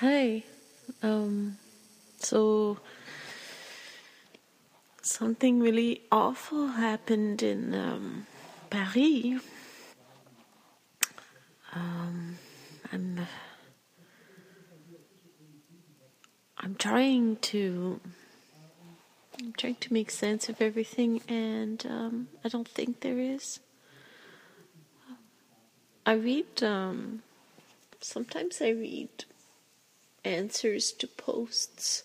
Hi. Um, so something really awful happened in um, Paris. Um, I'm I'm trying to I'm trying to make sense of everything, and um, I don't think there is. I read. Um, sometimes I read answers to posts.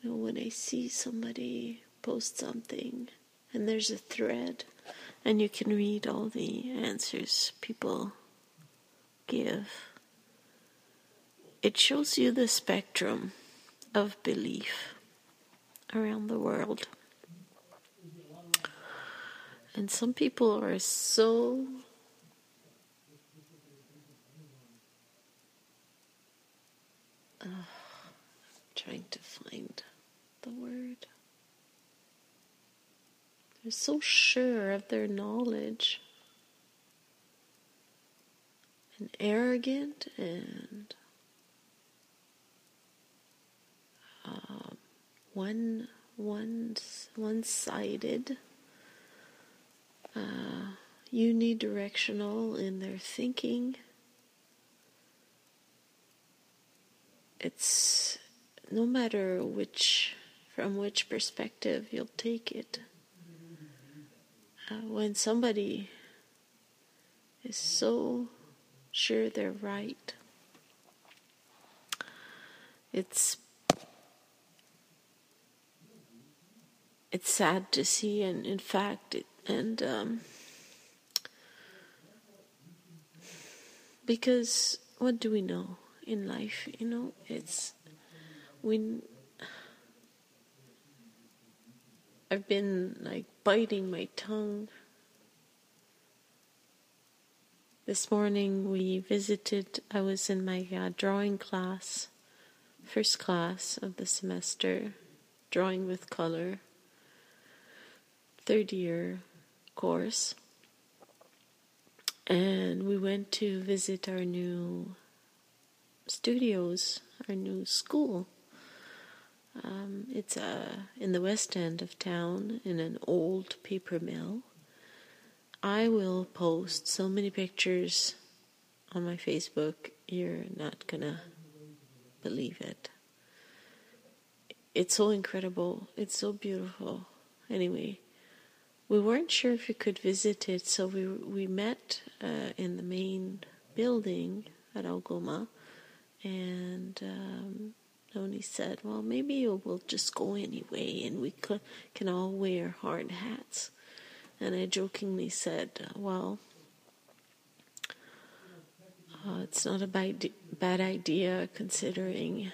You know, when I see somebody post something and there's a thread, and you can read all the answers people give, it shows you the spectrum of belief around the world. And some people are so uh, trying to find the word. They're so sure of their knowledge and arrogant and um, one one one-sided, uh, unidirectional in their thinking. It's no matter which from which perspective you'll take it. Uh, when somebody is so sure they're right, it's it's sad to see, and in fact, it, and um, because what do we know in life? You know, it's when I've been like biting my tongue. This morning we visited, I was in my uh, drawing class, first class of the semester, drawing with color third year course. And we went to visit our new studios, our new school. Um, it's uh, in the west end of town in an old paper mill. I will post so many pictures on my Facebook, you're not gonna believe it. It's so incredible, it's so beautiful. Anyway, we weren't sure if we could visit it, so we we met uh, in the main building at Algoma, and um, Noni said, "Well, maybe we'll just go anyway, and we could, can all wear hard hats." And I jokingly said, "Well." Uh, it's not a bad, bad idea considering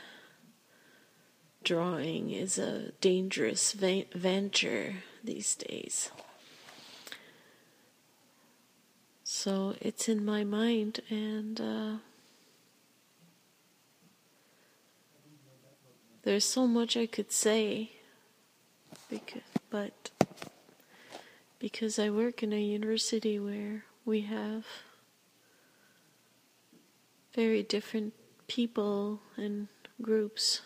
drawing is a dangerous venture these days. So it's in my mind, and uh, there's so much I could say, because, but because I work in a university where we have very different people and groups,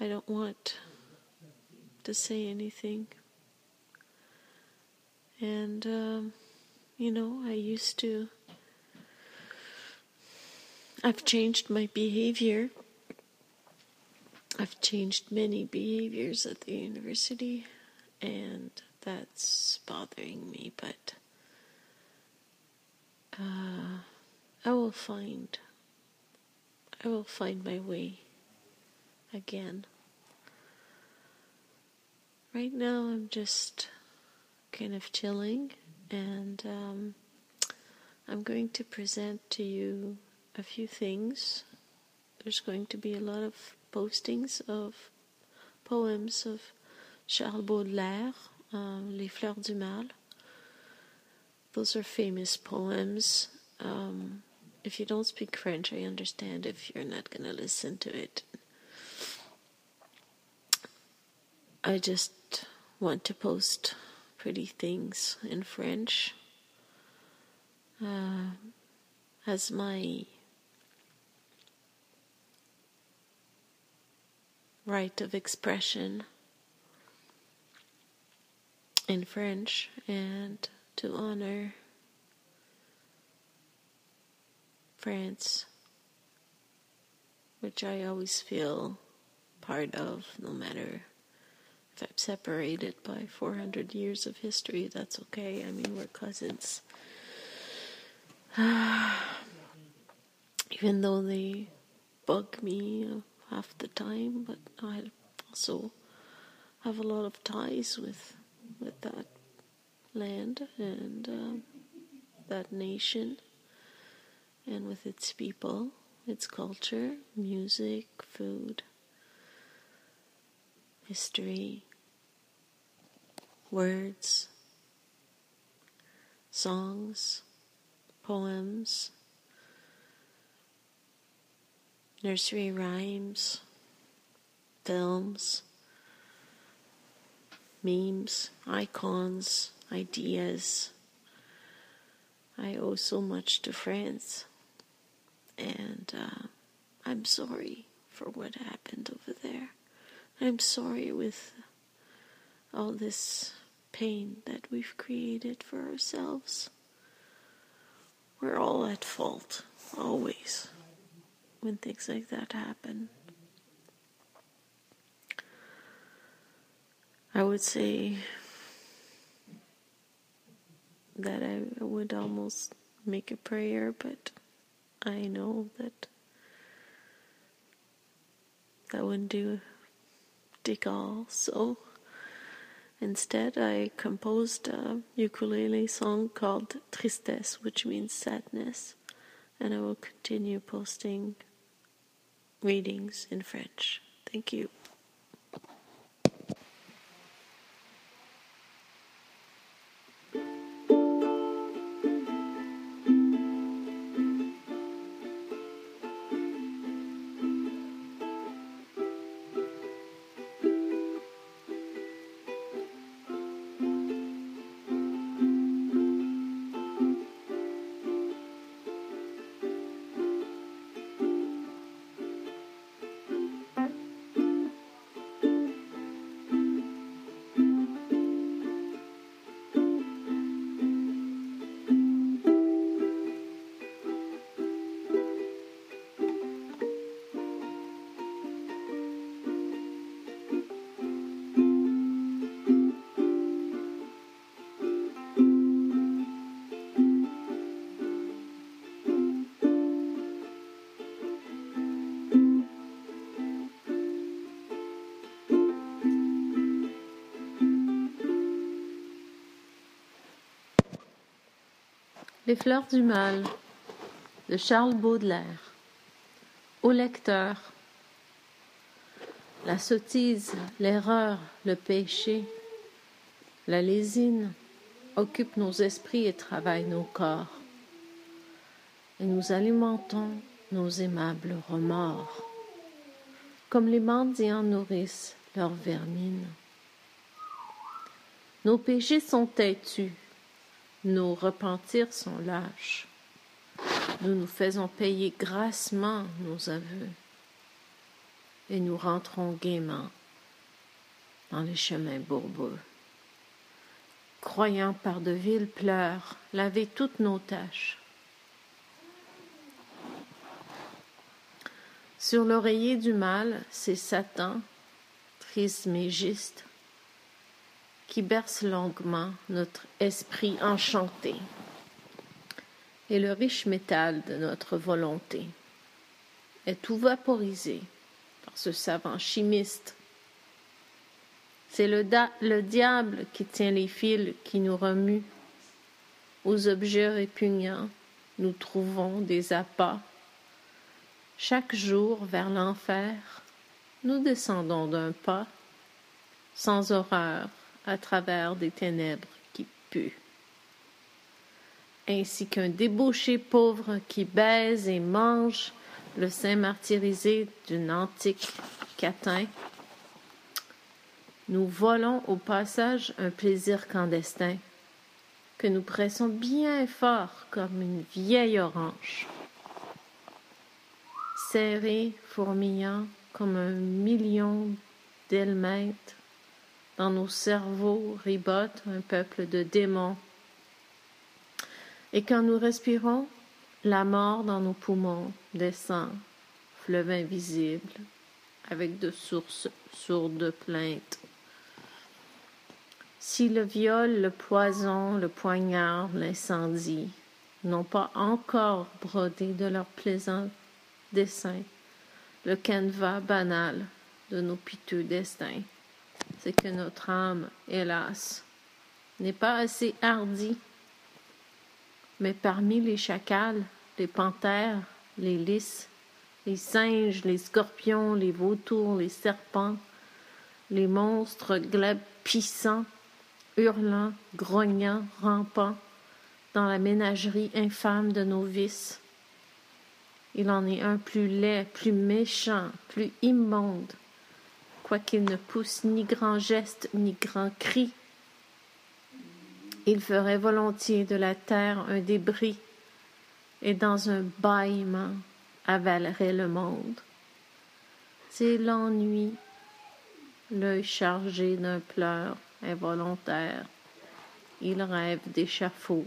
I don't want to say anything. And, um, you know, I used to. I've changed my behavior. I've changed many behaviors at the university, and that's bothering me, but uh, I will find I will find my way again. Right now, I'm just kind of chilling, and um, I'm going to present to you a few things. There's going to be a lot of postings of poems of Charles Baudelaire, um, Les Fleurs du Mal. Those are famous poems. Um, if you don't speak French, I understand if you're not going to listen to it. I just want to post pretty things in French uh, as my right of expression in French and to honor France, which I always feel part of, no matter if I'm separated by 400 years of history, that's okay. I mean, we're cousins. Even though they bug me half the time, but I also have a lot of ties with with that land and uh, that nation and with its people, its culture, music, food, history, words, songs, poems, nursery rhymes, films, memes, icons, ideas. I owe so much to France and uh, I'm sorry for what happened over there. I'm sorry with all this pain that we've created for ourselves. We're all at fault, always, when things like that happen. I would say that I would almost make a prayer, but I know that that wouldn't do dig all. So instead, I composed a ukulele song called Tristesse, which means sadness, and I will continue posting readings in French. Thank you. Les fleurs du mal de Charles Baudelaire. Au lecteur, la sottise, l'erreur, le péché, la lésine occupent nos esprits et travaillent nos corps. Et nous alimentons nos aimables remords, comme les mendiants nourrissent leur vermine. Nos péchés sont têtus, nos repentirs sont lâches. Nous nous faisons payer grassement nos aveux et nous rentrons gaiement dans les chemins bourbeux, croyant par de viles pleurs laver toutes nos tâches. Sur l'oreiller du mal, c'est Satan, trismégiste, qui berce longuement notre esprit enchanté et le riche métal de notre volonté est tout vaporisé par ce savant chimiste. C'est le, le diable qui tient les fils qui nous remuent. Aux objets répugnants, nous trouvons des appâts. Chaque jour vers l'enfer, nous descendons d'un pas, sans horreur, à travers des ténèbres qui puent, ainsi qu'un débauché pauvre qui baise et mange le sein martyrisé d'une antique catin. Nous volons au passage un plaisir clandestin que nous pressons bien fort comme une vieille orange. Serré, fourmillant comme un million d'elmètres. Dans nos cerveaux ribote un peuple de démons. Et quand nous respirons, la mort dans nos poumons descend, fleuve invisible, avec de sources sourdes plaintes. Si le viol, le poison, le poignard, l'incendie n'ont pas encore brodé de leur plaisant dessin le canevas banal de nos piteux destins, c'est que notre âme, hélas, n'est pas assez hardie. Mais parmi les chacals, les panthères, les lys, les singes, les scorpions, les vautours, les serpents, les monstres glapissants, hurlant, grognant, rampant, dans la ménagerie infâme de nos vices. Il en est un plus laid, plus méchant, plus immonde, quoiqu'il ne pousse ni grand geste ni grand cri. Il ferait volontiers de la terre un débris, et dans un bâillement avalerait le monde. C'est l'ennui, l'œil chargé d'un pleur involontaire. Il rêve d'échafaud,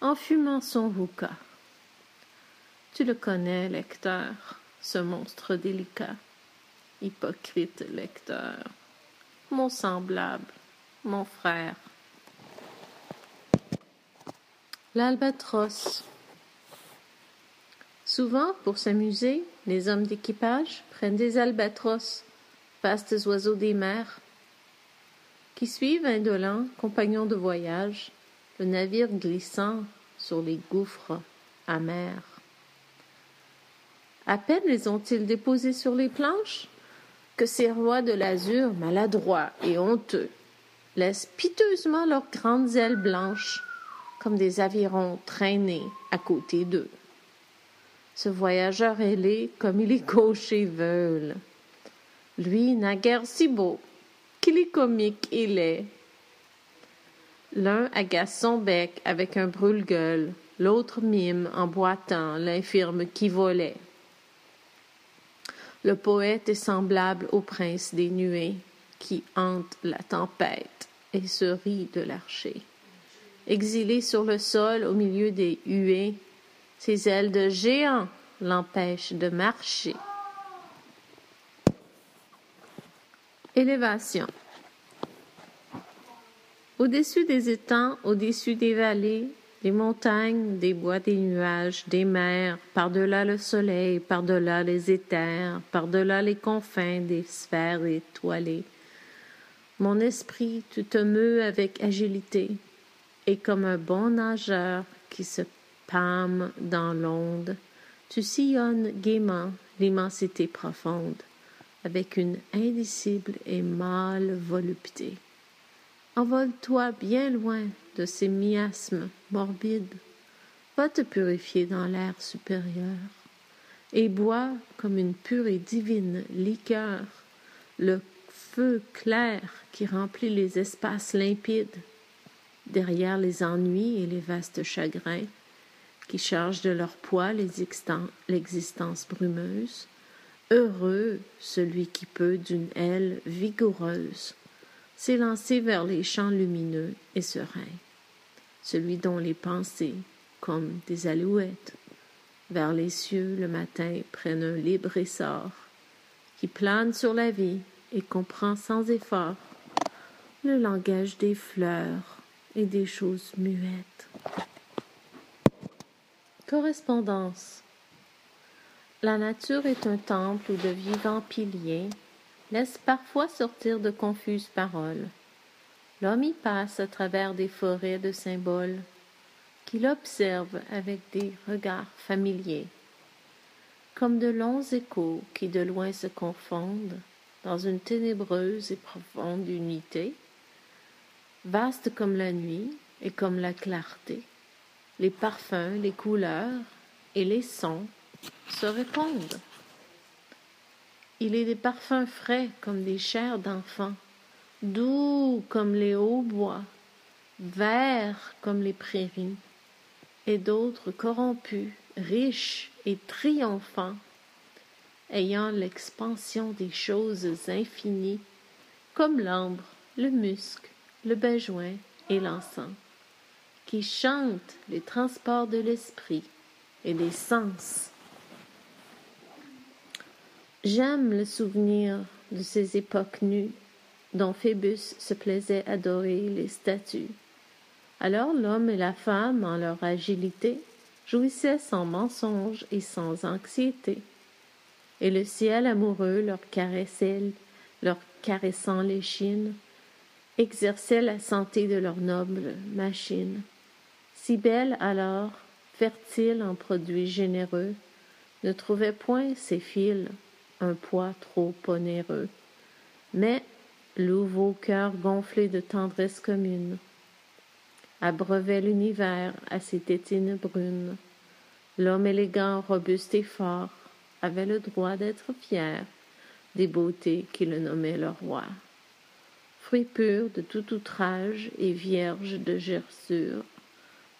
en fumant son hookah. Tu le connais, lecteur, ce monstre délicat, hypocrite lecteur, mon semblable, mon frère. L'albatros. Souvent, pour s'amuser, les hommes d'équipage prennent des albatros, vastes oiseaux des mers, qui suivent indolents, compagnons de voyage, le navire glissant sur les gouffres amers. À peine les ont-ils déposés sur les planches que ces rois de l'azur, maladroits et honteux, laissent piteusement leurs grandes ailes blanches comme des avirons traînés à côté d'eux. Ce voyageur ailé, comme il est gaucher veule. Lui n'a guère si beau qu'il est comique et laid. L'un agace son bec avec un brûle-gueule, l'autre mime en boitant l'infirme qui volait. Le poète est semblable au prince des nuées qui hante la tempête et se rit de l'archer. Exilé sur le sol au milieu des huées, ses ailes de géant l'empêchent de marcher. Élévation. Au-dessus des étangs, au-dessus des vallées, des montagnes, des bois, des nuages, des mers, par-delà le soleil, par-delà les éthers, par-delà les confins des sphères étoilées. Mon esprit, tu te meus avec agilité, et comme un bon nageur qui se pâme dans l'onde, tu sillonnes gaiement l'immensité profonde, avec une indicible et mâle volupté. Envole-toi bien loin de ces miasmes morbides. Va te purifier dans l'air supérieur et bois comme une pure et divine liqueur le feu clair qui remplit les espaces limpides, derrière les ennuis et les vastes chagrins qui chargent de leur poids l'existence brumeuse. Heureux celui qui peut d'une aile vigoureuse s'élancer vers les champs lumineux et sereins, celui dont les pensées, comme des alouettes, vers les cieux le matin prennent un libre essor, qui plane sur la vie et comprend sans effort le langage des fleurs et des choses muettes. Correspondance. La nature est un temple où de vivants piliers laisse parfois sortir de confuses paroles. L'homme y passe à travers des forêts de symboles qu'il observe avec des regards familiers, comme de longs échos qui de loin se confondent dans une ténébreuse et profonde unité, vaste comme la nuit et comme la clarté. Les parfums, les couleurs et les sons se répondent. Il est des parfums frais comme des chairs d'enfants, doux comme les hauts bois, verts comme les prairies, et d'autres corrompus, riches et triomphants, ayant l'expansion des choses infinies, comme l'ambre, le musc, le bejoin et l'encens, qui chantent les transports de l'esprit et des sens. J'aime le souvenir de ces époques nues dont Phébus se plaisait adorer les statues. Alors l'homme et la femme, en leur agilité, jouissaient sans mensonge et sans anxiété. Et le ciel amoureux leur caressait, leur caressant l'échine, exerçait la santé de leur noble machine. Si belle alors, fertile en produits généreux, ne trouvait point ses fils un poids trop onéreux. Mais l'ouvre cœur gonflé de tendresse commune, abreuvait l'univers à ses tétines brunes. L'homme élégant, robuste et fort avait le droit d'être fier des beautés qui le nommaient le roi. Fruit pur de tout outrage et vierge de gerçure,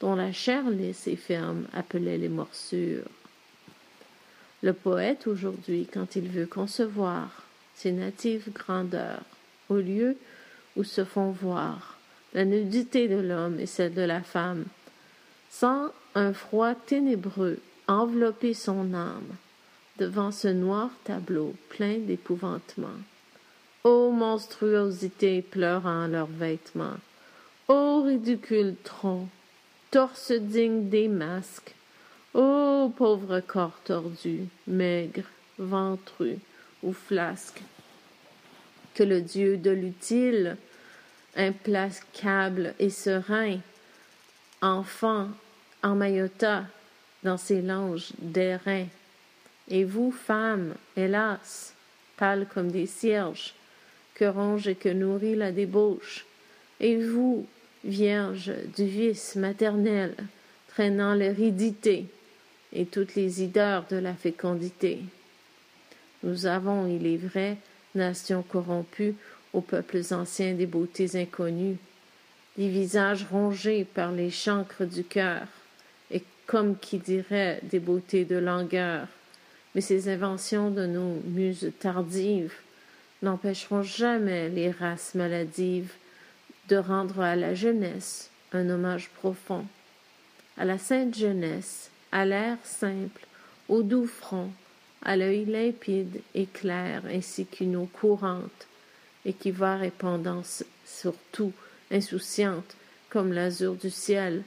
dont la chair lisse et ferme appelait les morsures. Le poète aujourd'hui, quand il veut concevoir ses natives grandeurs, au lieu où se font voir la nudité de l'homme et celle de la femme, sans un froid ténébreux envelopper son âme devant ce noir tableau plein d'épouvantement. Ô monstruosité pleurant leurs vêtements, ô ridicule tronc, torse digne des masques, ô pauvre corps tordu, maigre, ventru ou flasque, que le Dieu de l'utile, implacable et serein, enfant, emmaillota dans ses langes d'airain. Et vous, femmes, hélas, pâles comme des cierges, que ronge et que nourrit la débauche, et vous, vierges du vice maternel, traînant l'hérédité et toutes les ideurs de la fécondité. Nous avons, il est vrai, nation corrompue, aux peuples anciens des beautés inconnues, des visages rongés par les chancres du cœur, et comme qui dirait des beautés de langueur. Mais ces inventions de nos muses tardives n'empêcheront jamais les races maladives de rendre à la jeunesse un hommage profond, à la sainte jeunesse, à l'air simple, au doux front, à l'œil limpide et clair ainsi qu'une eau courante, et qui va répandant sur tout, insouciante, comme l'azur du ciel,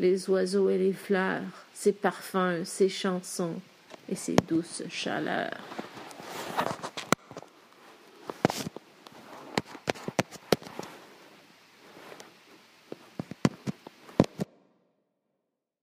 les oiseaux et les fleurs, ses parfums, ses chansons et ses douces chaleurs.